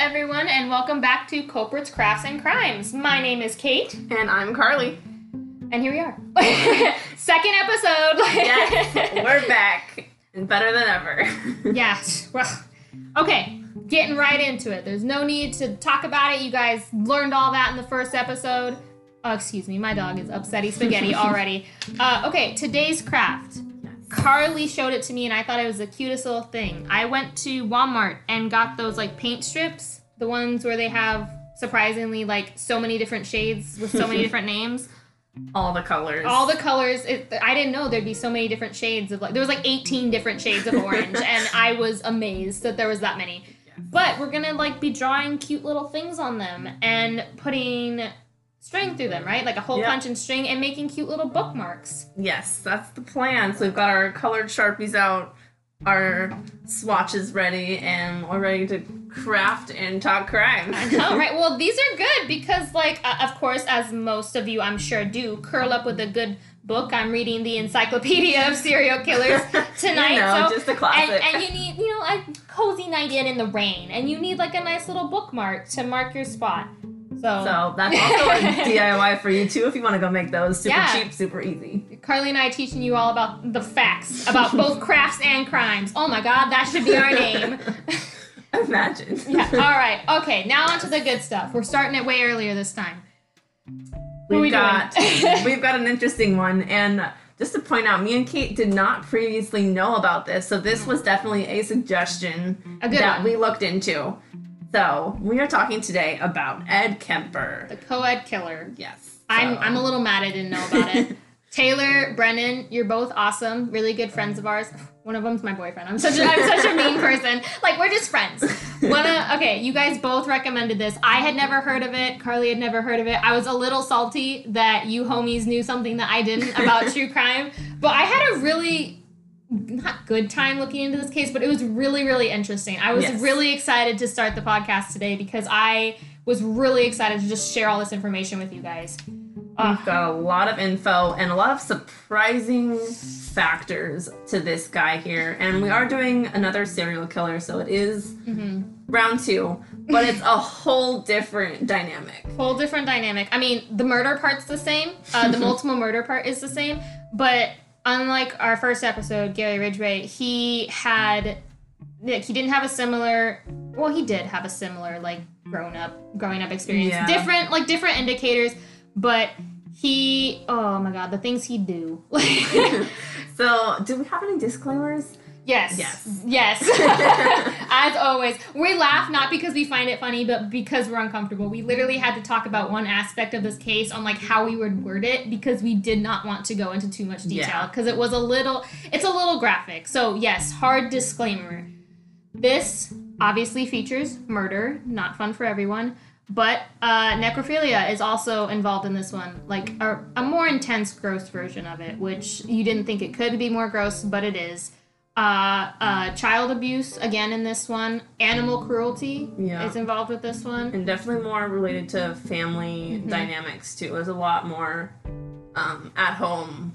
everyone, and welcome back to Culprits, Crafts, and Crimes. My name is Kate, And I'm Carly. and here we are. Second episode. Yes, we're back and better than ever. yes. Well, okay, getting right into it. There's no need to talk about it. You guys learned all that in the first episode. Oh, excuse me, my dog is upsetty spaghetti already. Uh, okay, today's craft. Carly showed it to me and I thought it was the cutest little thing. I went to Walmart and got those like paint strips, the ones where they have surprisingly like so many different shades with so many different names. All the colors. All the colors. It, I didn't know there'd be so many different shades of like there was like 18 different shades of orange and I was amazed that there was that many. But we're going to like be drawing cute little things on them and putting string through them, right? Like a hole Yep. punch and string and making cute little bookmarks. Yes, that's the plan. So we've got our colored sharpies out, our swatches ready, and we're ready to craft and talk crime. I know, right? Well, these are good because, like, uh, of course, as most of you, I'm sure, do, curl up with a good book. I'm reading the Encyclopedia of Serial Killers tonight. You know, so, just a classic. and, and you need, you know, a cozy night in in the rain, and you need like a nice little bookmark to mark your spot. So, so that's also a DIY for you too if you want to go make those. Super Yeah. cheap, super easy. Carly and I teaching you all about the facts about both crafts and crimes. Oh my God, that should be our name. Imagine. yeah. All right. Okay. Now on to the good stuff. We're starting it way earlier this time. Are we We've got we've got an interesting one and just to point out me and Kate did not previously know about this so this mm. was definitely a suggestion A that one. we looked into so we are talking today about Ed Kemper The co-ed killer. yes I'm so- I'm a little mad I didn't know about it. Taylor, Brennan, you're both awesome, really good friends of ours. One of them's my boyfriend. I'm such a, I'm such a mean person. Like we're just friends. Wanna okay? You guys both recommended this. I had never heard of it. Carly had never heard of it. I was a little salty that you homies knew something that I didn't about true crime. But I had a really not good time looking into this case, but it was really really interesting. I was Yes. really excited to start the podcast today because I was really excited to just share all this information with you guys. Uh, We've got a lot of info and a lot of surprising factors to this guy here. And we are doing another serial killer, so it is Mm-hmm. round two, but it's a whole different dynamic. whole different dynamic. I mean, the murder part's the same. Uh, the multiple murder part is the same, but unlike our first episode, Gary Ridgway, he had like he didn't have a similar. Well, he did have a similar like grown up growing up experience. Yeah. Different like different indicators, but he. Oh my god, the things he do. so, do we have any disclaimers? Yes. Yes. Yes. As always, we laugh not because we find it funny, but because we're uncomfortable. We literally had to talk about one aspect of this case on like how we would word it because we did not want to go into too much detail Yeah. because it was a little it's a little graphic. So, yes, hard disclaimer. This obviously features murder, not fun for everyone. But uh, necrophilia is also involved in this one, like a, a more intense, gross version of it, which you didn't think it could be more gross, but it is. Uh, uh, child abuse again in this one. Animal cruelty Yeah. is involved with this one. And definitely more related to family Mm-hmm. dynamics too. There's a lot more um, at home,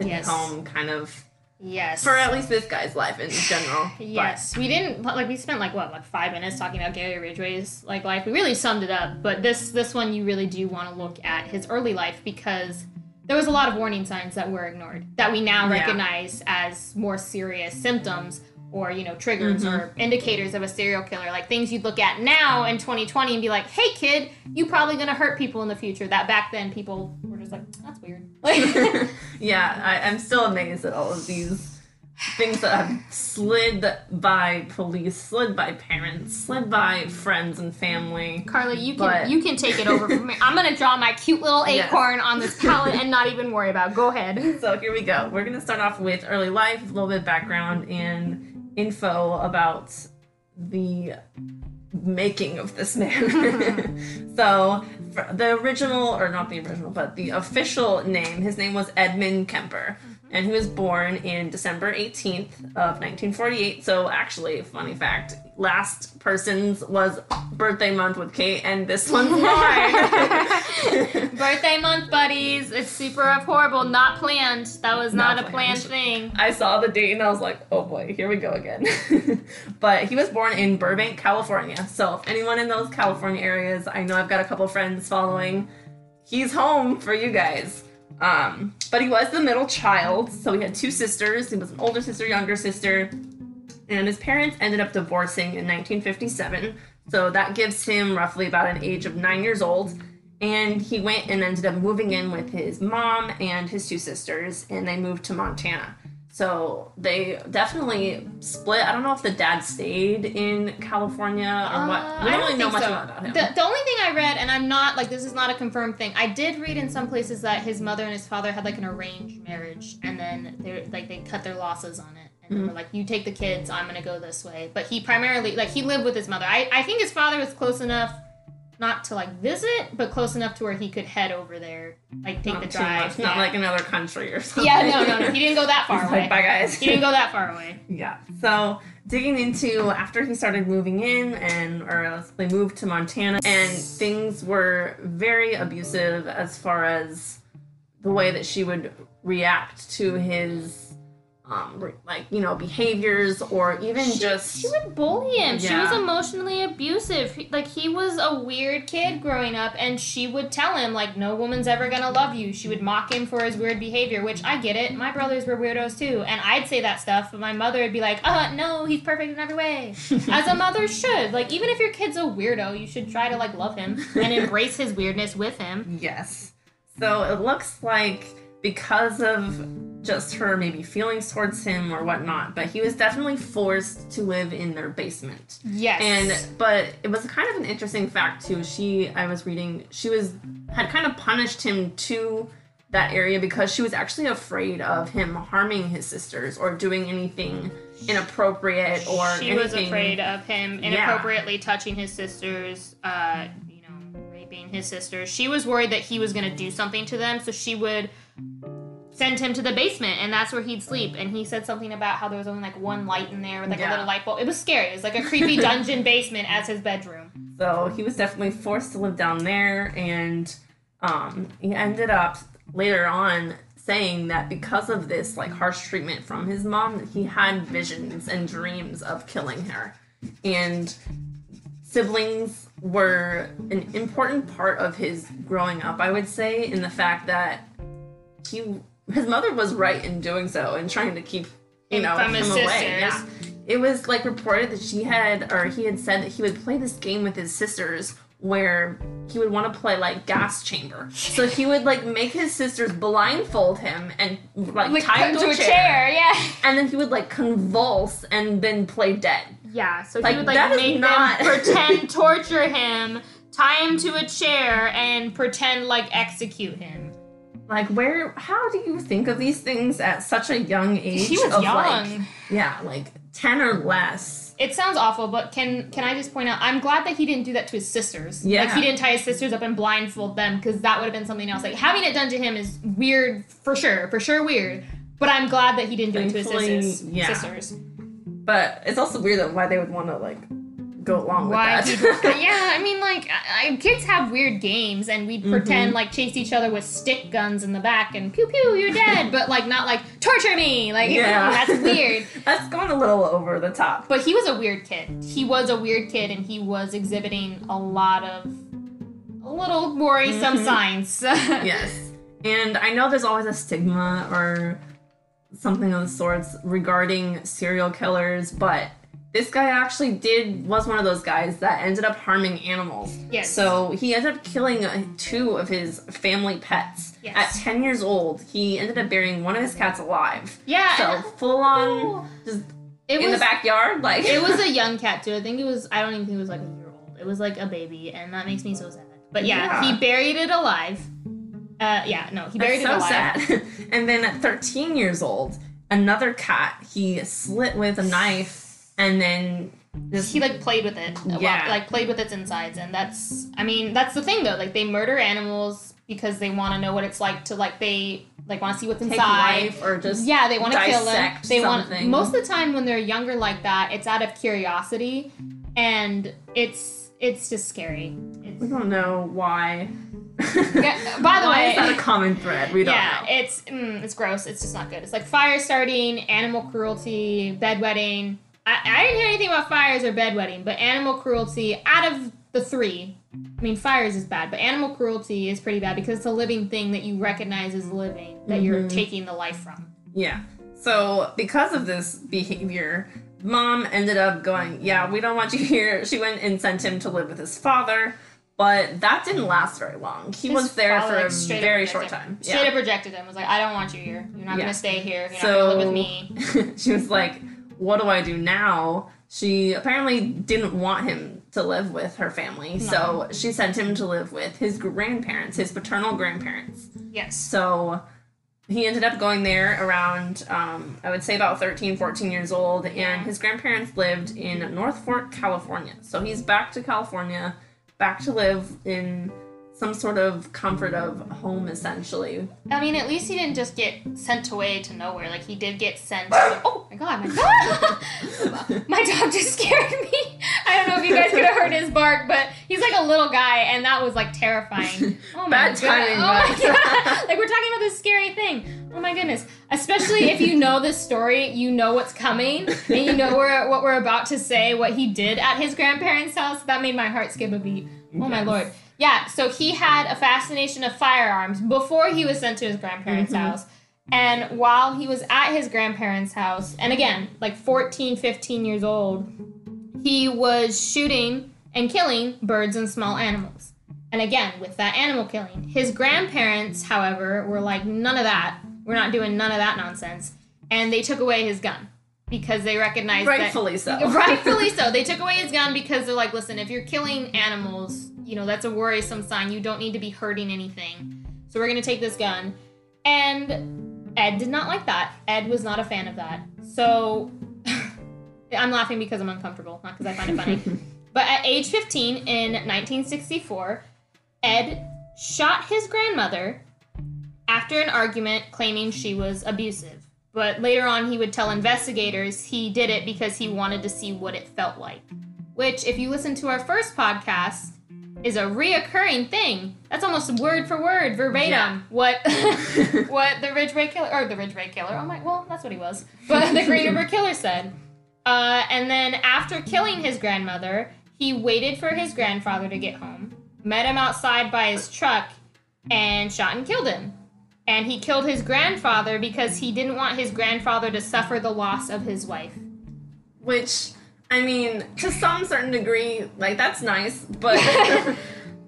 in Yes. home kind of Yes. for at least this guy's life in general. But- Yes, we didn't like we spent like what like five minutes talking about Gary Ridgway's like life. We really summed it up, but this this one you really do want to look at his early life because there was a lot of warning signs that were ignored that we now Yeah. recognize as more serious symptoms or you know triggers Mm-hmm. or indicators of a serial killer like things you'd look at now in 2020 and be like hey kid you probably gonna hurt people in the future that back then people were just like that's weird yeah, I, I'm still amazed at all of these things that have slid by police, slid by parents, slid by friends and family. Carly, you can But- you can take it over from me. I'm gonna draw my cute little Yes. acorn on this palette and not even worry about. it. Go ahead. So here we go. We're gonna start off with early life, a little bit of background and info about the making of this man. so the original, or not the original, but the official name, his name was Edmund Kemper. And he was born in December 18th of 1948. So actually, funny fact, last person's was birthday month with Kate, and this one's mine. Birthday month, buddies. It's super horrible. Not planned. That was not, Not a planned planned. thing. I saw the date and I was like, oh boy, here we go again. but he was born in Burbank, California. So if anyone in those California areas, I know I've got a couple friends following. He's home for you guys. Um, but he was the middle child, so he had two sisters. He was an older sister, younger sister, and his parents ended up divorcing in 1957. So that gives him roughly about an age of nine years old. And he went and ended up moving in with his mom and his two sisters, and they moved to Montana. So they definitely split. I don't know if the dad stayed in California or what. Uh, We I don't really know much so. about him. The, the only thing I read, and I'm not like this is not a confirmed thing. I did read in some places that his mother and his father had like an arranged marriage, and then they like they cut their losses on it, and Mm-hmm. were like, "You take the kids, I'm gonna go this way." But he primarily like he lived with his mother. I I think his father was close enough. Not to like visit, but close enough to where he could head over there, like take Not the drive. much, Not like another country or something. yeah, no, no, no. He didn't go that far He's away. like, bye guys. He didn't go that far away. Yeah. So digging into after he started moving in and or else they moved to Montana and things were very abusive as far as the way that she would react to his um like you know behaviors or even She- just she would bully him. She was emotionally abusive. Like he was a weird kid growing up, and she would tell him like, "No woman's ever gonna love you." She would mock him for his weird behavior, which I get it. My brothers were weirdos too, and I'd say that stuff, but my mother would be like, "Uh, no, he's perfect in every way," as a mother should. Like even if your kid's a weirdo, you should try to like love him and embrace his weirdness with him. Yes. So it looks like because of just her maybe feelings towards him or whatnot, but he was definitely forced to live in their basement. Yes. And but it was kind of an interesting fact too. She I was reading she was had kind of punished him to that area because she was actually afraid of him harming his sisters or doing anything inappropriate or she anything. was afraid of him Yeah. inappropriately touching his sisters, uh, you know, raping his sisters. She was worried that he was going to do something to them, so she would send him to the basement, and that's where he'd sleep. And he said something about how there was only like one light in there with like a little light bulb. It was scary. It was like a creepy dungeon basement as his bedroom. So he was definitely forced to live down there, and um, he ended up later on saying that because of this like harsh treatment from his mom, he had visions and dreams of killing her, and siblings were an important part of his growing up. I would say, in the fact that he his mother was right in doing so and trying to keep you know From him away. sisters. Yeah. It was like reported that she had, or he had said that he would play this game with his sisters where he would want to play like gas chamber. So he would like make his sisters blindfold him and like, Like tie him to a chair, yeah. and then he would like convulse and then play dead. Yeah, so Like, he would like make not- them pretend torture him, tie him to a chair, and pretend like execute him. Like where? How do you think of these things at such a young age? He was young. Like, yeah, like ten or less. It sounds awful, but can can I just point out? I'm glad that he didn't do that to his sisters. Yeah. like he didn't tie his sisters up and blindfold them because that would have been something else. Like having it done to him is weird for sure, for sure weird. But I'm glad that he didn't do it to his sisters. yeah. sisters. But it's also weird that why they would want to like go along Why? with that. yeah, I mean, like I, kids have weird games, and we'd pretend like chase each other with stick guns in the back and pew pew, you're dead. but like not like torture me. Like Yeah. that's weird. That's going a little over the top. But he was a weird kid. He was a weird kid, and he was exhibiting a lot of a little worrisome Mhm. signs. yes. And I know there's always a stigma or something of the sorts regarding serial killers, but this guy actually did was one of those guys that ended up harming animals. Yes. So he ended up killing uh, two of his family pets. Yes. At 10 years old, he ended up burying one of his cats alive. yeah. So full on just it in was the backyard like it was a young cat too. I think it was. I don't even think it was like a year old. It was like a baby, and that makes me so sad. But yeah, Yeah. he buried it alive. Uh, yeah, no, he buried That's so it alive. sad. and then at 13 years old, another cat he slit with a knife and then just He like played with it. a lot, Yeah. like played with its insides, and that's. I mean, that's the thing though. Like they murder animals because they want to know what it's like to like they like want to see what's Take inside. or just Yeah, they want to kill them. They want most of the time when they're younger like that, it's out of curiosity, and it's it's just scary. it's, we It's, don't know why. Yeah, by the way- is that a common thread? We don't yeah, know. it's mm, it's gross. It's just not good. It's like fire starting, animal cruelty, bedwetting. I, I didn't hear anything about fires or bedwetting, but animal cruelty out of the three. I mean, fires is bad, but animal cruelty is pretty bad because it's a living thing that you recognize as living that you're Mhm. taking the life from. Yeah. So because of this behavior, mom ended up going, "Yeah, we don't want you here." She went and sent him to live with his father, but that didn't last very long. He His was there father, for like, a very short time. Straight up rejected him. Was like, I don't want you here. You're not Yeah. gonna stay here. You're not gonna live with me. she was like, "What do I do now?" She apparently didn't want him to live with her family, so she sent him to live with his grandparents, his paternal grandparents. Yes. So he ended up going there around, um, I would say about 13, 14 years old, and his grandparents lived in North Fork, California. So he's back to California, back to live in some sort of comfort of home, essentially. I mean, at least he didn't just get sent away to nowhere. Like he did get sent. To, oh my god, my dog! my dog just scared me. I don't know if you guys could have heard his bark, but he's like a little guy, and that was like terrifying. Oh my god! timing, Oh my god! Like we're talking about this scary thing. Oh my goodness! Especially if you know this story, you know what's coming, and you know we're, what we're about to say. What he did at his grandparents' house that made my heart skip a beat. Oh my lord. Yeah, so he had a fascination of firearms before he was sent to his grandparents' Mhm. house. And while he was at his grandparents' house, and again, like 14, 15 years old, he was shooting and killing birds and small animals. And again, with that animal killing. His grandparents, however, were like, none of that. We're not doing none of that nonsense. And they took away his gun because they recognized that Rightfully so. Rightfully so. They took away his gun because they're like, listen, if you're killing animals, you know, that's a worrisome sign. You don't need to be hurting anything. So we're going to take this gun. And Ed did not like that. Ed was not a fan of that. So I'm laughing because I'm uncomfortable, not because I find it funny. but at age 15 in 1964, Ed shot his grandmother after an argument claiming she was abusive. But later on, he would tell investigators he did it because he wanted to see what it felt like. Which, if you listen to our first podcast, is a reoccurring thing. That's almost word for word, verbatim, Yeah. what what the Ridgway Killer or the Ridgway Killer. Oh my, well, that's what he was. But the Green River Killer said. Uh, and then after killing his grandmother, he waited for his grandfather to get home, met him outside by his truck, and shot and killed him. And he killed his grandfather because he didn't want his grandfather to suffer the loss of his wife. Which, I mean, to some certain degree, like, that's nice, but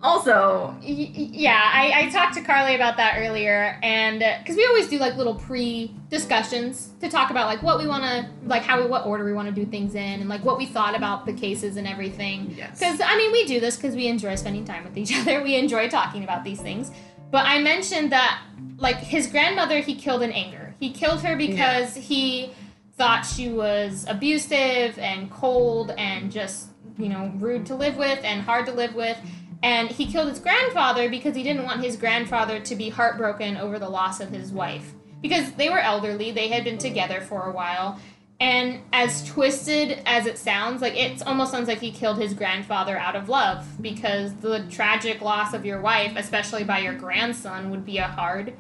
also, yeah, I, I talked to Carly about that earlier, and because we always do like little pre discussions to talk about like what we want to, like how we, what order we want to do things in, and like what we thought about the cases and everything. Yes. Because I mean, we do this because we enjoy spending time with each other. We enjoy talking about these things. But I mentioned that like his grandmother, he killed in anger. He killed her because he thought she was abusive and cold and just you know rude to live with and hard to live with. And he killed his grandfather because he didn't want his grandfather to be heartbroken over the loss of his wife. Because they were elderly, they had been together for a while. And as twisted as it sounds, like it almost sounds like he killed his grandfather out of love because the tragic loss of your wife, especially by your grandson, would be a hard,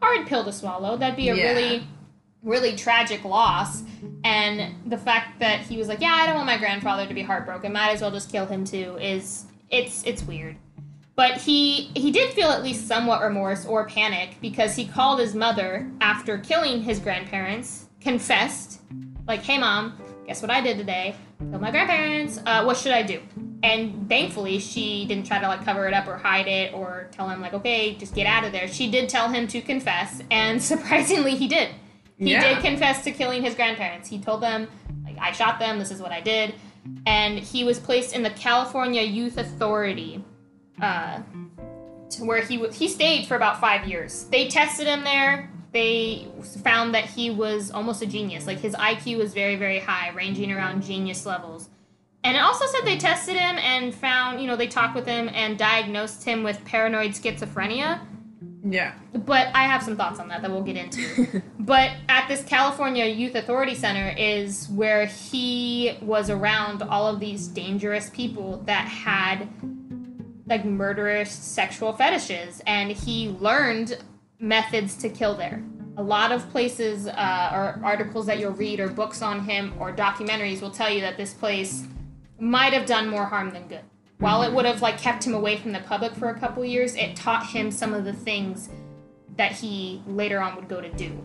hard pill to swallow. That'd be a Yeah. really, really tragic loss. And the fact that he was like, "Yeah, I don't want my grandfather to be heartbroken. Might as well just kill him too." Is it's it's weird. But he he did feel at least somewhat remorse or panic because he called his mother after killing his grandparents, confessed, like, "Hey mom, guess what I did today? Killed my grandparents. Uh, what should I do?" And thankfully, she didn't try to like cover it up or hide it or tell him like, "Okay, just get out of there." She did tell him to confess, and surprisingly, he did. He Yeah. did confess to killing his grandparents. He told them, like, I shot them, this is what I did. And he was placed in the California Youth Authority, uh, to where he, w- he stayed for about five years. They tested him there. They found that he was almost a genius. Like, his IQ was very, very high, ranging around genius levels. And it also said they tested him and found, you know, they talked with him and diagnosed him with paranoid schizophrenia, Yeah. But I have some thoughts on that that we'll get into. but at this California Youth Authority Center is where he was around all of these dangerous people that had like murderous sexual fetishes and he learned methods to kill there. A lot of places uh, or articles that you'll read or books on him or documentaries will tell you that this place might have done more harm than good. While it would have like kept him away from the public for a couple years, it taught him some of the things that he later on would go to do.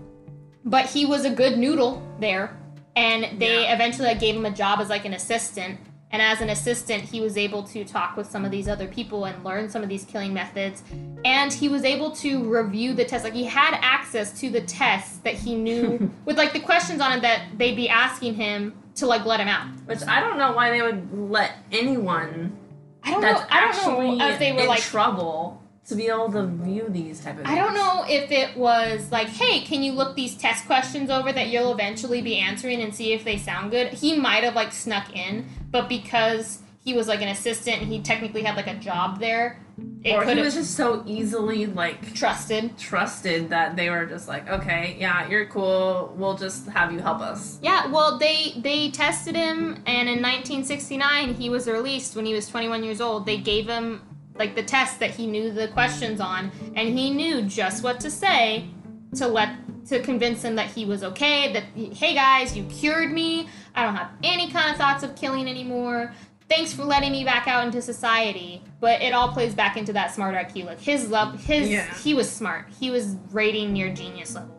But he was a good noodle there, and they Yeah. eventually like, gave him a job as like an assistant. And as an assistant, he was able to talk with some of these other people and learn some of these killing methods. And he was able to review the tests. Like he had access to the tests that he knew with like the questions on it that they'd be asking him to like let him out. Which I don't know why they would let anyone I don't that's know. I don't know if they were like trouble to be able to view these type of. I don't know if it was like, hey, can you look these test questions over that you'll eventually be answering and see if they sound good? He might have like snuck in, but because he was like an assistant and he technically had like a job there, it Or he was just so easily like trusted. trusted that they were just like, okay, yeah, you're cool. We'll just have you help us. Yeah, well, they they tested him, and in 1969 he was released when he was 21 years old. They gave him like the test that he knew the questions on, and he knew just what to say to let to convince them that he was okay. That hey guys, you cured me. I don't have any kind of thoughts of killing anymore. Thanks for letting me back out into society. But it all plays back into that smart IQ. Like his love, his Yeah. he was smart. He was rating near genius levels.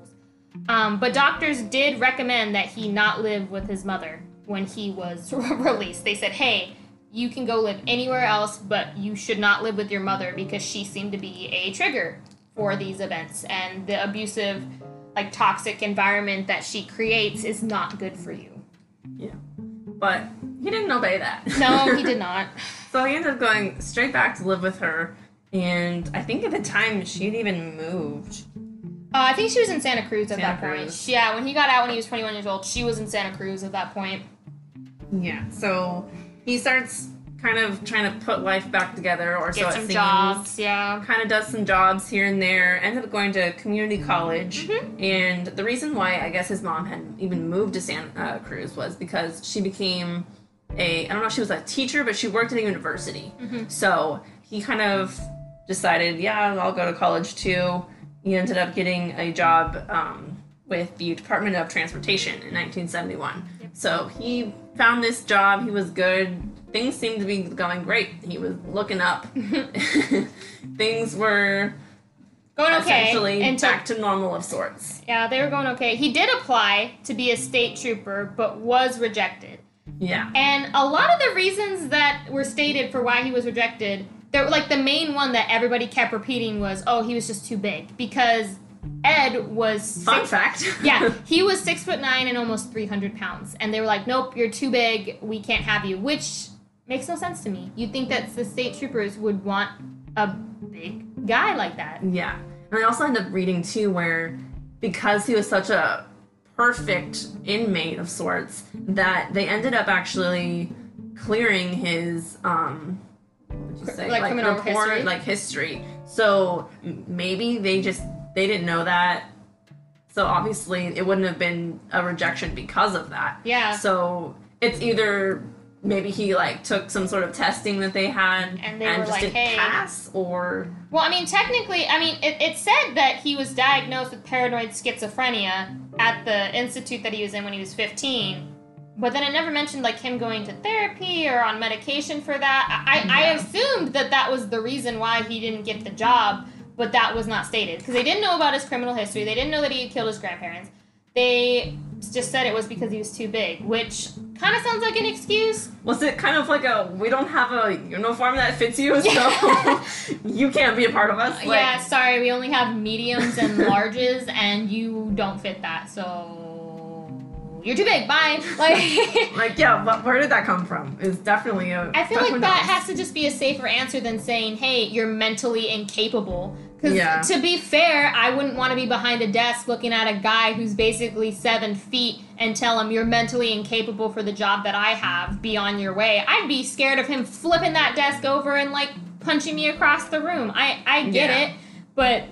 Um, but doctors did recommend that he not live with his mother when he was released. They said, hey, you can go live anywhere else, but you should not live with your mother because she seemed to be a trigger for these events. And the abusive, like toxic environment that she creates is not good for you. But he didn't obey that. No, he did not. so he ended up going straight back to live with her. And I think at the time she'd even moved. Uh, I think she was in Santa Cruz at Santa that point. Yeah, when he got out when he was 21 years old, she was in Santa Cruz at that point. Yeah. So he starts kind of trying to put life back together, or so Get it some seems. jobs, yeah. Kind of does some jobs here and there. Ended up going to community college, Mhm. and the reason why I guess his mom had even moved to Santa Cruz was because she became a I don't know if she was a teacher, but she worked at a university. Mhm. So he kind of decided, yeah, I'll go to college too. He ended up getting a job um, with the Department of Transportation in 1971. Yep. So he found this job. He was good. Things seemed to be going great. He was looking up. Things were Going okay. essentially until back to normal of sorts. Yeah, they were going okay. He did apply to be a state trooper, but was rejected. Yeah. And a lot of the reasons that were stated for why he was rejected, there like the main one that everybody kept repeating was, "Oh, he was just too big." Because Ed was Fun six, fact. yeah, he was six foot nine and almost three hundred pounds, and they were like, "Nope, you're too big. We can't have you." Which makes no sense to me. You'd think that the state troopers would want a big guy like that. Yeah. And I also end up reading too where because he was such a perfect inmate of sorts that they ended up actually clearing his um you say Like criminal report history? like history. So maybe they just they didn't know that. So obviously it wouldn't have been a rejection because of that. Yeah. So it's either maybe he like took some sort of testing that they had And they were just like, didn't "Hey." pass or Well, I mean, technically, I mean, it, it said that he was diagnosed with paranoid schizophrenia at the institute that he was in when he was 15. But then it never mentioned like him going to therapy or on medication for that. I, I, I assumed that that was the reason why he didn't get the job, but that was not stated because they didn't know about his criminal history. They didn't know that he had killed his grandparents. They just said it was because he was too big, which kind of sounds like an excuse. Was it kind of like a we don't have a uniform that fits you, so you can't be a part of us? Like, yeah, sorry, we only have mediums and larges, and you don't fit that, so you're too big. Bye. Like, Like, yeah, but where did that come from? It's definitely a. I feel like that knows? has to just be a safer answer than saying, "Hey, you're mentally incapable." Because Yeah. to be fair, I wouldn't want to be behind a desk looking at a guy who's basically seven feet and tell him you're mentally incapable for the job that I have. Be on your way. I'd be scared of him flipping that desk over and like punching me across the room. I I get Yeah. it, but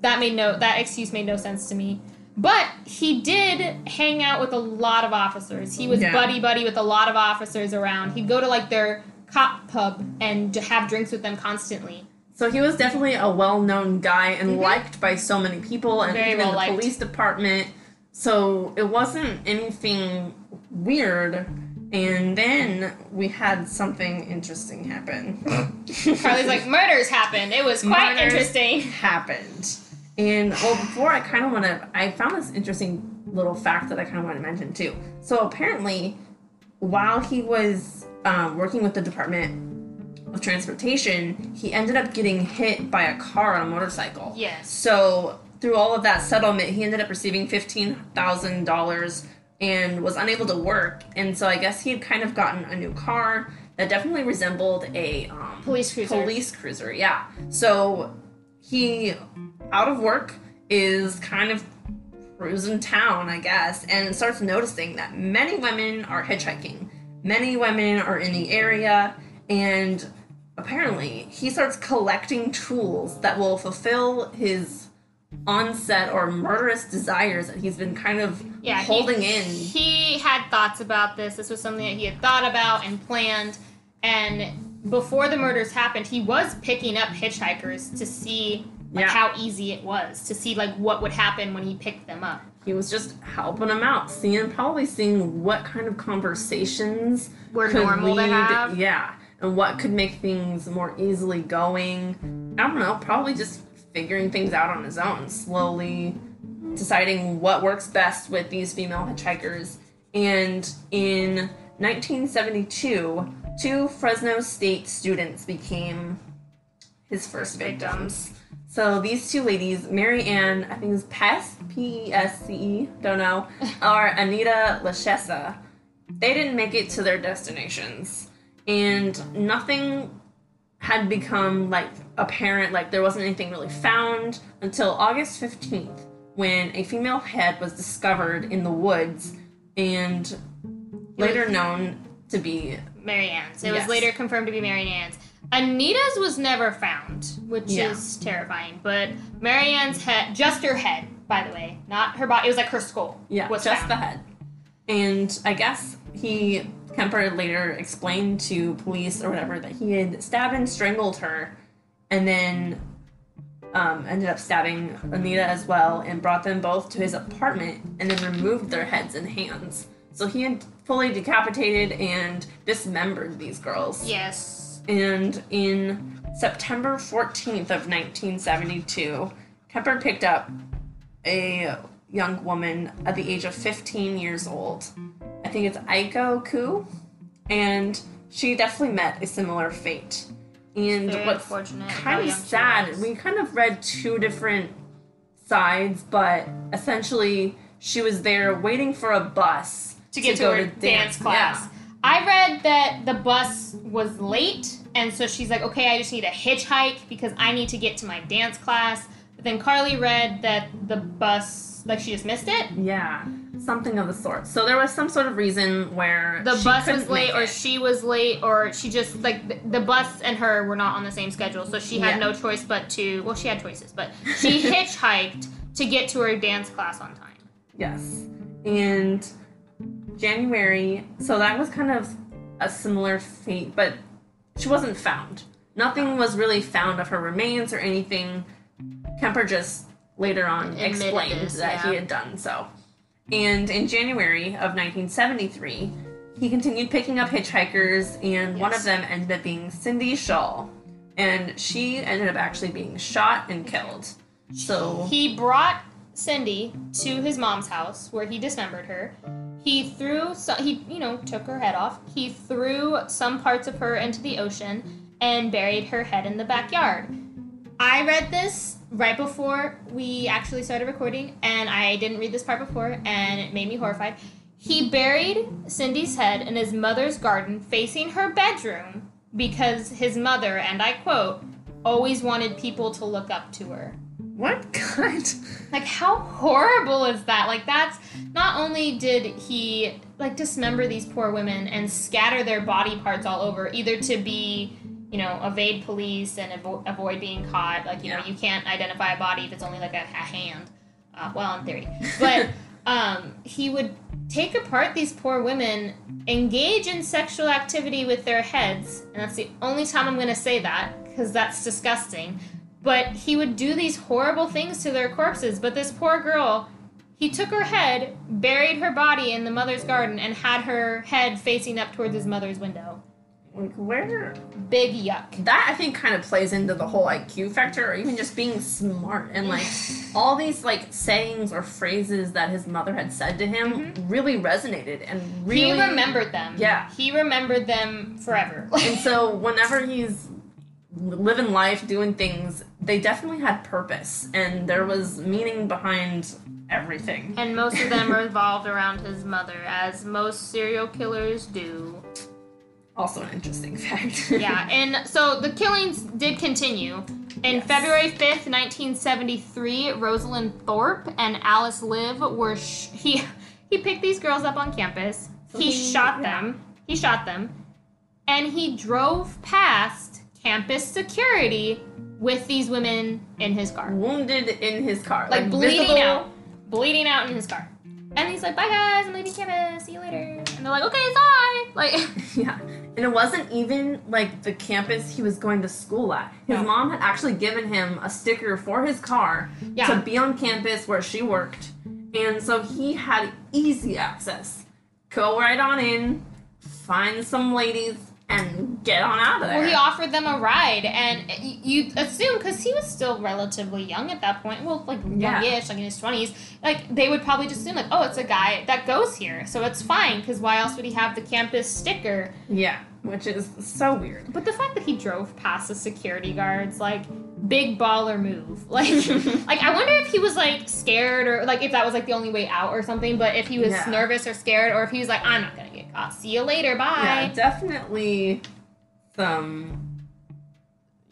that made no that excuse made no sense to me. But he did hang out with a lot of officers. He was Yeah. buddy buddy with a lot of officers around. He'd go to like their cop pub and to have drinks with them constantly. So he was definitely a well-known guy and liked by so many people, and Mm-hmm. Very even the well-liked. police department. So it wasn't anything weird. And then we had something interesting happen. Carly's like, murders happened. It was quite Murders interesting. happened. And well, before I kind of want to, I found this interesting little fact that I kind of want to mention too. So apparently, while he was um, working with the Department of Transportation, he ended up getting hit by a car on a motorcycle. Yes. So through all of that settlement, he ended up receiving fifteen thousand dollars and was unable to work. And so I guess he had kind of gotten a new car that definitely resembled a um, Police cruiser. Police cruiser, yeah. So he out of work is kind of cruising town, I guess, and starts noticing that many women are hitchhiking. Many women are in the area, and apparently he starts collecting tools that will fulfill his onset or murderous desires that he's been kind of Yeah, he- holding in. He had thoughts about this. This was something that he had thought about and planned. And before the murders happened, he was picking up hitchhikers to see like Yeah. how easy it was to see like what would happen when he picked them up. He was just helping them out, seeing probably seeing what kind of conversations Were could normal to have. Yeah, and what could make things more easily going. I don't know, probably just figuring things out on his own, slowly deciding what works best with these female hitchhikers. And in 1972, two Fresno State students became his first victims. So these two ladies, Mary Ann, I think it's Pes, P E S C E, don't know, or Anita Luchessa, they didn't make it to their destinations. And nothing had become like apparent, like there wasn't anything really found until August 15th, when a female head was discovered in the woods and later known to be Mary Ann's. It Yes. was later confirmed to be Mary Ann's. Anita's was never found, which Yeah. is terrifying. But Mary Ann's head, just her head, by the way, not her body. It was like her skull. Yeah, was just found. the head. And I guess he Kemper later explained to police or whatever that he had stabbed and strangled her, and then um, ended up stabbing Anita as well, and brought them both to his apartment, and then removed their heads and hands. So he had fully decapitated and dismembered these girls. Yes. And in September 14th of 1972, Kemper picked up a young woman at the age of 15 years old. I think it's Aiko Koo, and she definitely met a similar fate. And Very what's kind of sad, we kind of read two different sides, but essentially she was there waiting for a bus to get to, go her dance, class. Yeah. I read that the bus was late, and so she's like, okay, I just need a hitchhike because I need to get to my dance class. But then Carly read that the bus, like, she just missed it. Yeah, something of the sort. So there was some sort of reason where The bus was late, or she was late, or she just, like, the, the bus and her were not on the same schedule, so she had Yeah. no choice but to, well, she had choices, but she hitchhiked to get to her dance class on time. yes, and January. So that was kind of a similar fate, but she wasn't found. Nothing was really found of her remains or anything. Kemper just later on Admitted explained this, that he had done so. And in January of 1973, he continued picking up hitchhikers, and one of them ended up being Cindy Schall. And she ended up actually being shot and killed. So, He brought Cindy to his mom's house where he dismembered her. He threw so he you know took her head off. He threw some parts of her into the ocean and buried her head in the backyard. I read this right before we actually started recording and I didn't read this part before and it made me horrified. He buried Cindy's head in his mother's garden facing her bedroom because his mother, and I quote, always wanted people to look up to her. what kind? Like, how horrible is that? Like, that's not only did he like dismember these poor women and scatter their body parts all over, either to be you know, evade police and avo- avoid being caught. Like, you know, you can't identify a body if it's only like a, a hand. Uh, well, in theory. But um, he would take apart these poor women, engage in sexual activity with their heads, and that's the only time I'm going to say that because that's disgusting. But he would do these horrible things to their corpses. But this poor girl, he took her head, buried her body in the mother's garden, and had her head facing up towards his mother's window. Like where Big yuck. that I think kind of plays into the whole IQ factor, or even just being smart and like all these like sayings or phrases that his mother had said to him mm-hmm. really resonated and really He remembered them. Yeah. He remembered them forever. And so whenever he's living life, doing things, they definitely had purpose and there was meaning behind everything. And most of them revolved around his mother, as most serial killers do. Also an interesting mm. fact. Yeah, and so the killings did continue. In Yes. February 5th, 1973, Rosalind Thorpe and Alice Liu were. Sh- he, he picked these girls up on campus. So he he- shot yeah. them. He shot them. And he drove past campus security with these women in his car. Wounded in his car. like, bleeding visible- out, bleeding out in his car. And he's like, "Bye guys, I'm leaving campus. See you later." And they're like, "Okay, bye." Like, Yeah. And it wasn't even like the campus he was going to school at. His No. mom had actually given him a sticker for his car Yeah. to be on campus where she worked. And so he had easy access. Go right on in, find some ladies, and get on out of there. well, he offered them a ride, and you assume because he was still relatively young at that point. Well, like Yeah. youngish, like in his twenties. Like they would probably just assume like, "Oh, it's a guy that goes here, so it's fine." Because why else would he have the campus sticker? yeah, which is so weird. But the fact that he drove past the security guards, like, big baller move. Like, like I wonder if he was like scared or like if that was like the only way out or something. But if he was Yeah. nervous or scared, or if he was like, I'm not gonna caught. See you later. Yeah, Bye. definitely some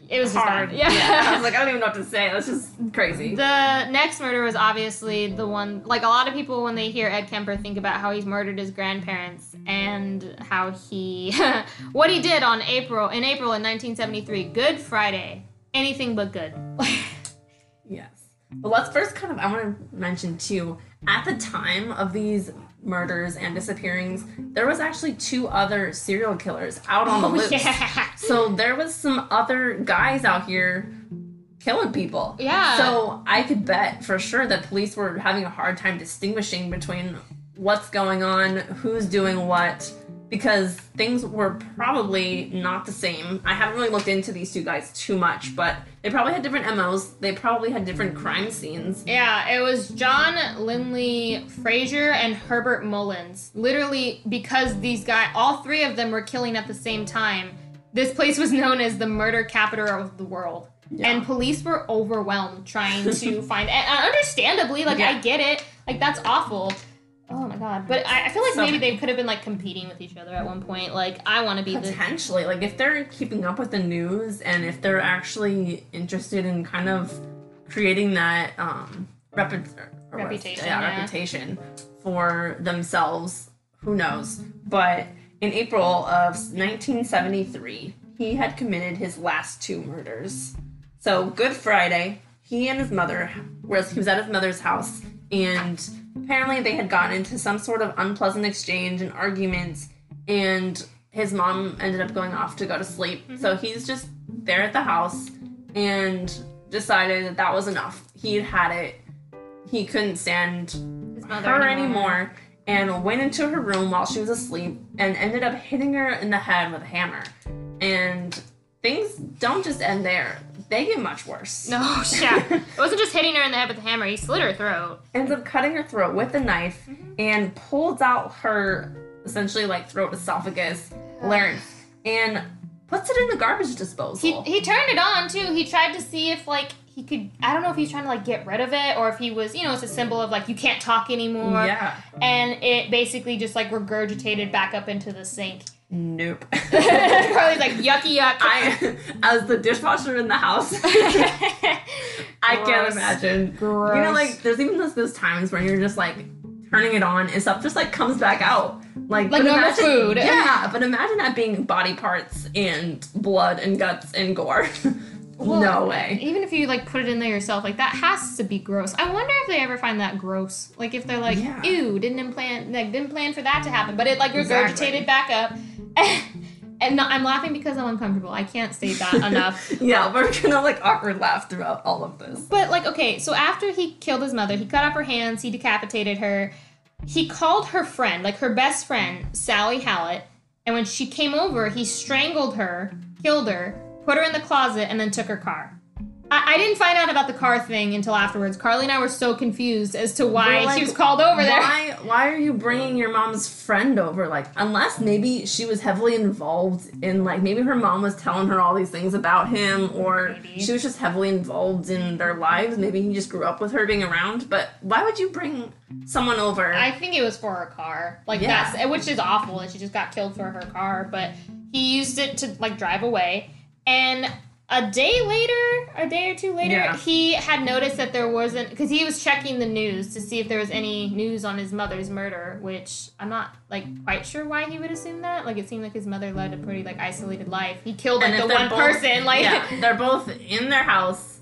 It was just hard. bad. Yeah. I was like, I don't even know what to say. That's just crazy. The next murder was obviously the one, like a lot of people when they hear Ed Kemper think about how he's murdered his grandparents and how he, what he did on April, in April in 1973, Good Friday. Anything but good. Yes. But let's first kind of, I want to mention too, at the time of these murders and disappearings, there was actually two other serial killers out on the Oh, loose. yeah. So there was some other guys out here killing people. Yeah. So I could bet for sure that police were having a hard time distinguishing between what's going on, who's doing what, because things were probably not the same. I haven't really looked into these two guys too much, but they probably had different MOs. They probably had different crime scenes. Yeah, it was John Linley Frazier and Herbert Mullins. Literally, because these guys, all three of them were killing at the same time, this place was known as the murder capital of the world. Yeah. And police were overwhelmed trying to find, and understandably, like, I get it. Like, that's awful. My god. But I, I feel like So maybe many. they could have been, like, competing with each other at one point. Like, I want to be the. Potentially, like if they're keeping up with the news and if they're actually interested in kind of creating that um repu- or what- Reputation, yeah, yeah. reputation for themselves, who knows? But in April of 1973, he had committed his last two murders. So Good Friday, he and his mother was he was at his mother's house and apparently they had gotten into some sort of unpleasant exchange and arguments and his mom ended up going off to go to sleep. Mm-hmm. So he's just there at the house and decided that that was enough. He'd had it. He couldn't stand His mother her anymore and went into her room while she was asleep and ended up hitting her in the head with a hammer. And things don't just end there. They get much worse. No, yeah. It wasn't just hitting her in the head with a hammer, he slit her throat. ends up cutting her throat with a knife mm-hmm. and pulls out her essentially like throat esophagus larynx and puts it in the garbage He, disposal. he turned it on too. He tried to see if like he could. I don't know if he's trying to like get rid of it or if he was, you know, it's a symbol of like you can't talk anymore. yeah. And it basically just like regurgitated back up into the sink. Nope. Probably like yucky yuck. I as the dishwasher in the house. I can't Gross. imagine. You know, like there's even those those times when you're just like turning it on and stuff just like comes back out. Like, Like normal imagine- food. Yeah, but imagine that being body parts and blood and guts and gore. Well, no way. Even if you like put it in there yourself, like that has to be gross. I wonder if they ever find that gross. Like if they're like, Yeah. ew, didn't implant, like didn't plan for that to happen, but it like Exactly. regurgitated back up. and no, I'm laughing because I'm uncomfortable. I can't state that enough. Yeah, we're gonna like awkward laugh throughout all of this. But like, okay, so after he killed his mother, he cut off her hands, he decapitated her. He called her friend, like her best friend, Sally Hallett, and when she came over, he strangled her, killed her, put her in the closet, and then took her car. I, I didn't find out about the car thing until afterwards. Carly and I were so confused as to why like, she was called over there. Why why are you bringing your mom's friend over? Like unless maybe she was heavily involved in like maybe her mom was telling her all these things about him or Maybe. she was just heavily involved in their lives. Maybe he just grew up with her being around. But why would you bring someone over? I think it was for her car. Like Yeah. that's which is awful that she just got killed for her car, but he used it to like drive away. And a day later, a day or two later, Yeah. he had noticed that there wasn't because he was checking the news to see if there was any news on his mother's murder, which I'm not like quite sure why he would assume that. Like it seemed like his mother led a pretty like isolated life. He killed like And the one both- person, like yeah, they're both in their house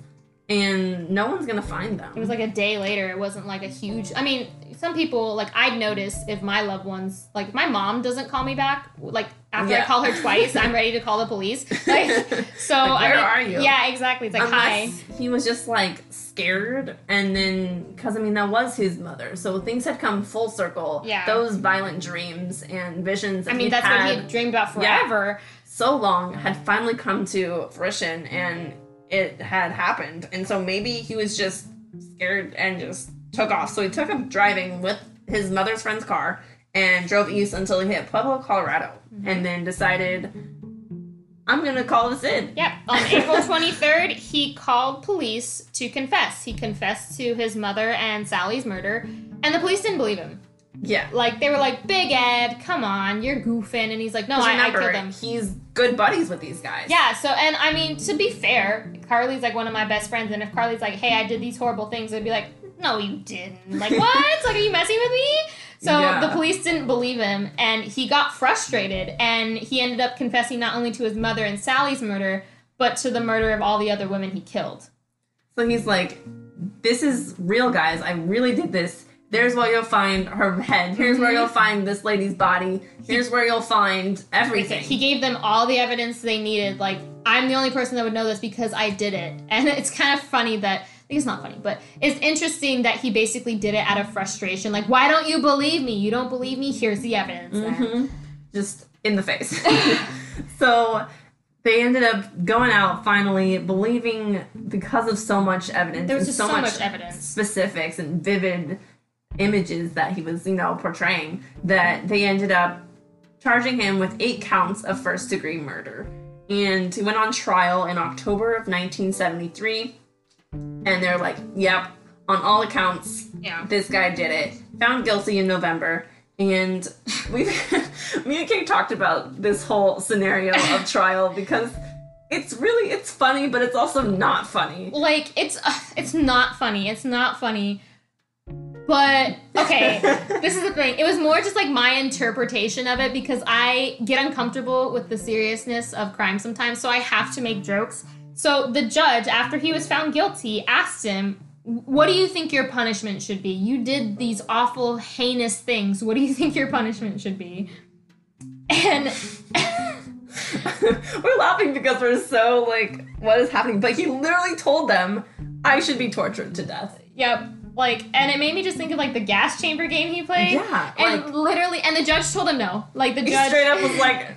and no one's gonna find them. It was like a day later. It wasn't like a huge. I mean, some people like I'd notice if my loved ones, like my mom doesn't call me back, like after I call her twice, I'm ready to call the police. Like, so Like, I where mean- are you? Yeah, exactly. It's like hi. Unless he was just like scared, and then because I mean that was his mother, so things had come full circle. Yeah. those violent dreams and visions. That I mean, that's had what he had dreamed about Yeah. forever. so long had finally come to fruition, and it had happened. And so maybe he was just scared and just took off. So he took up driving with his mother's friend's car and drove east until he hit Pueblo, Colorado, Mm-hmm. and then decided. I'm gonna call this in. Yep. On April 23rd, he called police to confess. He confessed to his mother and Sally's murder, and the police didn't believe him. Yeah. Like they were like, "Big Ed, come on, you're goofing," and he's like, No, I, I remember, killed him." he's good buddies with these guys. Yeah, so and I mean to be fair, Carly's like one of my best friends, and if Carly's like, "Hey, I did these horrible things," I'd be like, "No, you didn't." Like, what? like, are you messing with me? So Yeah. the police didn't believe him, and he got frustrated, and he ended up confessing not only to his mother and Sally's murder, but to the murder of all the other women he killed. So he's like, this is real, guys. I really did this. There's where you'll find her head. Here's where Mhm. you'll find this lady's body. Here's where you'll find everything. He gave them all the evidence they needed. Like, I'm the only person that would know this because I did it. And it's kind of funny that, think it's not funny, but it's interesting that he basically did it out of frustration. Like, why don't you believe me? You don't believe me? Here's the evidence. Mhm. Just in the face. so they ended up going out finally, believing because of so much evidence. There was just so, much, evidence. specifics and vivid images that he was, you know, portraying, that they ended up charging him with eight counts of first degree murder. And he went on trial in October of 1973. And they're like, yep, on all accounts, Yeah. this guy did it. Found guilty in November. And we, me and Kate talked about this whole scenario of trial because it's really, it's funny, but it's also not funny. Like, it's, uh, it's not funny. It's not funny. But, okay. this is the thing. It was more just like my interpretation of it because I get uncomfortable with the seriousness of crime sometimes, so I have to make jokes. So the judge, after he was found guilty, asked him, What do you think your punishment should be? You did these awful, heinous things. What do you think your punishment should be? And we're laughing because we're so like, what is happening? But he literally told them, I should be tortured to death. Yep. Like, and it made me just think of like the gas chamber game he played. Yeah, And like- literally, and the judge told him no. Like the He judge straight up was like,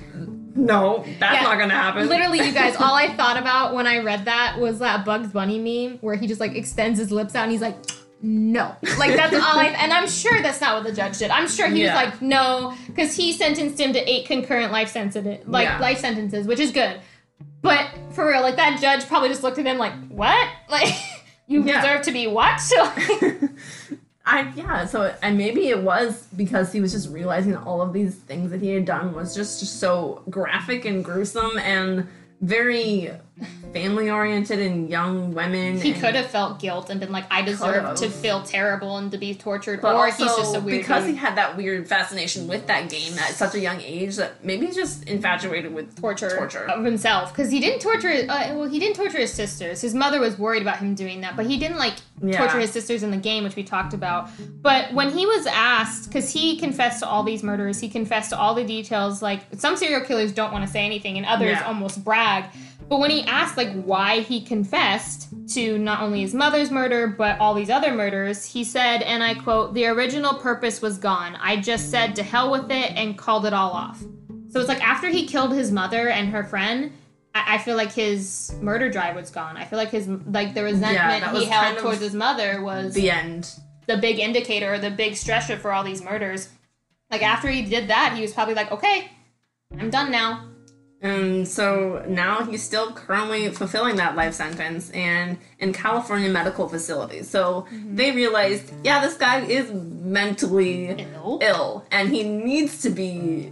no, that's Yeah. not gonna happen. Literally, you guys, all I thought about when I read that was that Bugs Bunny meme where he just like extends his lips out and he's like, no. Like that's all I and I'm sure that's not what the judge did. I'm sure he Yeah. was like, no, because he sentenced him to eight concurrent life sentences like Yeah. life sentences, which is good. But for real, like that judge probably just looked at him like, what? Like you Yeah. deserve to be what? I yeah, so and maybe it was because he was just realizing all of these things that he had done was just, just so graphic and gruesome and very family oriented and young women. He could have felt guilt and been like, I deserve to feel terrible and to be tortured, But or also, he's just a weird because dude. he had that weird fascination with that game at such a young age that maybe he's just infatuated with torture, Torture. of himself because he didn't torture. Uh, well, he didn't torture his sisters. His mother was worried about him doing that, but he didn't like Yeah. torture his sisters in the game, which we talked about. But when he was asked, because he confessed to all these murders, he confessed to all the details. Like some serial killers don't want to say anything, and others Yeah. almost brag. But when he asked like why he confessed to not only his mother's murder but all these other murders, he said, and I quote, "The original purpose was gone. I just said to hell with it and called it all off." So it's like after he killed his mother and her friend, I, I feel like his murder drive was gone. I feel like his like the resentment that he held kind of towards his mother was the end. the big indicator, the big stressor for all these murders. Like after he did that, he was probably like, "Okay, I'm done now." And so now he's still currently fulfilling that life sentence and in California medical facilities. So Mm-hmm. they realized, yeah, this guy is mentally Ill. ill and he needs to be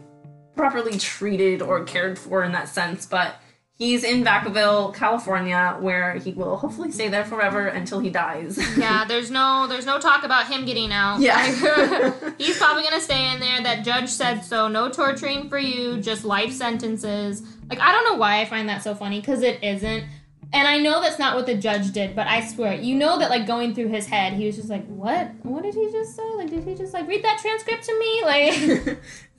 properly treated or cared for in that sense. But he's in Vacaville, California, where he will hopefully stay there forever until he dies. Yeah, there's no there's no talk about him getting out. Yeah. He's probably gonna stay in there. That judge said so. No torturing for you, just life sentences. Like I don't know why I find that so funny, because it isn't. And I know that's not what the judge did, but I swear, you know that like going through his head, he was just like, "What? What did he just say? Like, did he just like read that transcript to me? Like,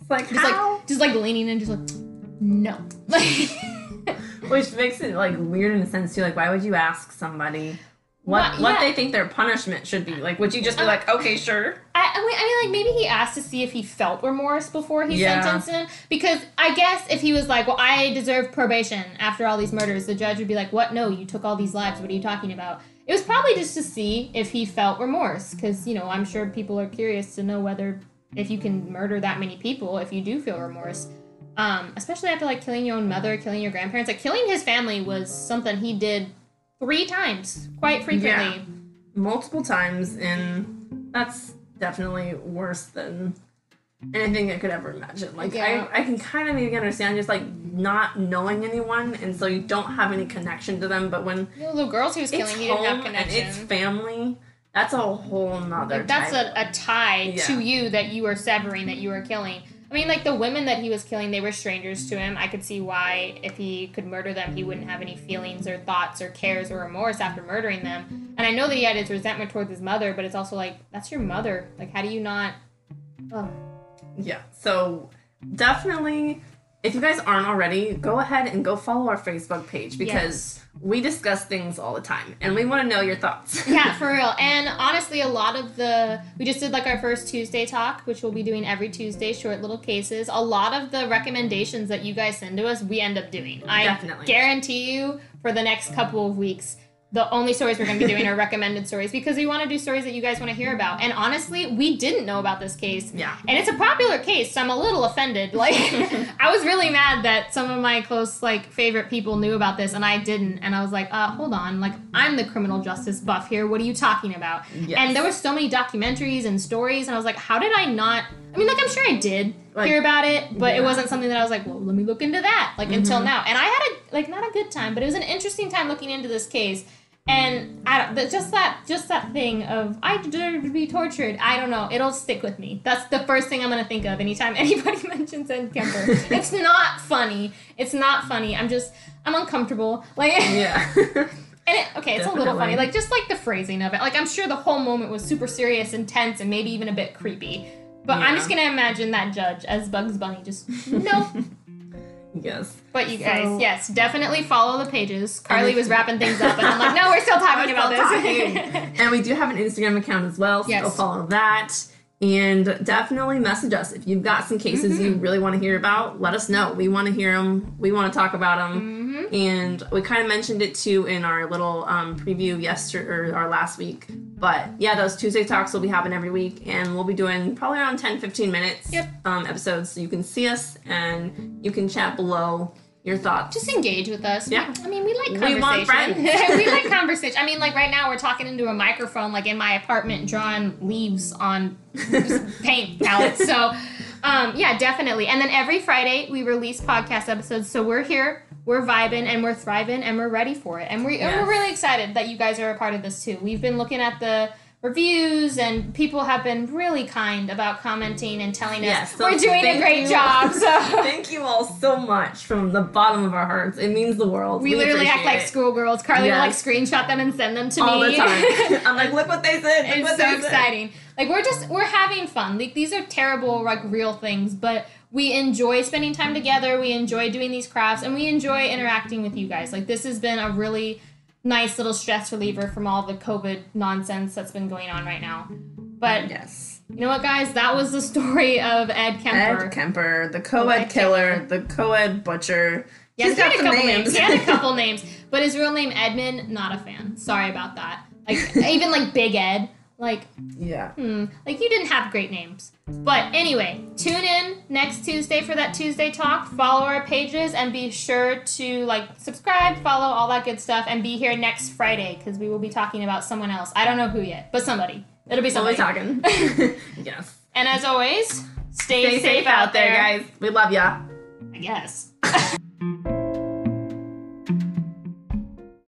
it's like, just how? like, just like leaning in, just like, no, like, Which makes it like weird in a sense too. Like, why would you ask somebody what What- what yeah. they think their punishment should be? Like, would you just be Uh, like, okay, sure? I, I mean, like maybe he asked to see if he felt remorse before he Yeah. sentenced him. Because I guess if he was like, "Well, I deserve probation after all these murders," the judge would be like, "What? No, you took all these lives. What are you talking about?" It was probably just to see if he felt remorse, because you know I'm sure people are curious to know whether if you can murder that many people, if you do feel remorse. Um, especially after like killing your own mother, killing your grandparents, like killing his family was something he did three times, quite frequently. yeah. Multiple times, and that's definitely worse than anything I could ever imagine. Like, Yeah. I, I can kind of maybe understand just like not knowing anyone, and so you don't have any connection to them. But when The little girls he was killing, he didn't have connection. it's family, that's a whole nother. Like, that's a, a tie Yeah. to you that you are severing, that you are killing. I mean, like the women that he was killing, they were strangers to him. I could see why, if he could murder them, he wouldn't have any feelings or thoughts or cares or remorse after murdering them. And I know that he had his resentment towards his mother, but it's also like, that's your mother. Like, how do you not. Yeah. So definitely, if you guys aren't already, go ahead and go follow our Facebook page because we discuss things all the time and we want to know your thoughts. yeah, for real. And honestly, a lot of the we just did like our first Tuesday talk, which we'll be doing every Tuesday, short little cases. A lot of the recommendations that you guys send to us, we end up doing. I Definitely. guarantee you, for the next couple of weeks. The only stories we're going to be doing are recommended stories because we want to do stories that you guys want to hear about. And honestly, we didn't know about this case. Yeah. And it's a popular case, so I'm a little offended. Like, I was really mad that some of my close, like, favorite people knew about this and I didn't. And I was like, uh, hold on. Like, I'm the criminal justice buff here. What are you talking about? Yes. And there were so many documentaries and stories, and I was like, how did I not? I mean, like, I'm sure I did Like, hear about it, but it yeah. Mm-hmm. wasn't something that I was like, well, let me look into that. Like, until now. And I had a, like, not a good time, but it was an interesting time looking into this case. And I don't, just that, just that thing of I deserve to be tortured. I don't know. It'll stick with me. That's the first thing I'm gonna think of anytime anybody mentions Ed Kemper. it's not funny. It's not funny. I'm just, I'm uncomfortable. Like, yeah. and it, okay, it's a little funny. Like just like the phrasing of it. Like I'm sure the whole moment was super serious intense, and maybe even a bit creepy. But I'm just gonna imagine that judge as Bugs Bunny. Just nope. Yes. But you So- guys, yes, definitely follow the pages. Carly was wrapping things up, and I'm like, no, we're still talking We're about still this. talking. and we do have an Instagram account as well, so Yes. go follow that. And definitely message us if you've got some cases Mm-hmm. you really want to hear about. Let us know. We want to hear them. We want to talk about them. Mm-hmm. And we kind of mentioned it too in our little um, preview yesterday or our last week. But yeah, those Tuesday talks will be happening every week, and we'll be doing probably around 10 15 minutes Yep. um, episodes so you can see us and you can chat below your thoughts. Just engage with us. Yeah. I mean, we like conversation. We want friends. we like conversation. I mean, like right now we're talking into a microphone, like in my apartment, drawing leaves on paint palettes. So, um, yeah, definitely. And then every Friday we release podcast episodes. So we're here we're vibing and we're thriving and we're ready for it. And, we, and we're really excited that you guys are a part of this too. We've been looking at the reviews and people have been really kind about commenting and telling us Yes, so we're doing a great you. job. So Thank you all so much from the bottom of our hearts. It means the world. we literally act like it. schoolgirls. Carly will like Yes. screenshot them and send them to all me. the time. I'm like, look what they said. Look it's so they said." exciting. Like we're just we're having fun. Like these are terrible like real things, but we enjoy spending time together. We enjoy doing these crafts, and we enjoy interacting with you guys. Like this has been a really nice little stress reliever from all the COVID nonsense that's been going on right now. But Yes. you know what, guys? That was the story of Ed Kemper. Ed Kemper, the Ed co-ed killer, the co-ed butcher. Yeah, He's he had got a couple names. names. He had a couple names, but his real name Edmund, not a fan. Sorry about that. Like even like Big Ed, like yeah. Hmm, like you didn't have great names. But anyway, tune in next Tuesday for that Tuesday talk. Follow our pages and be sure to like subscribe, follow all that good stuff, and be here next Friday because we will be talking about someone else. I don't know who yet, but somebody. It'll be We'll be somebody. talking. yes. and as always, stay, Stay safe out there, guys. We love ya. I guess.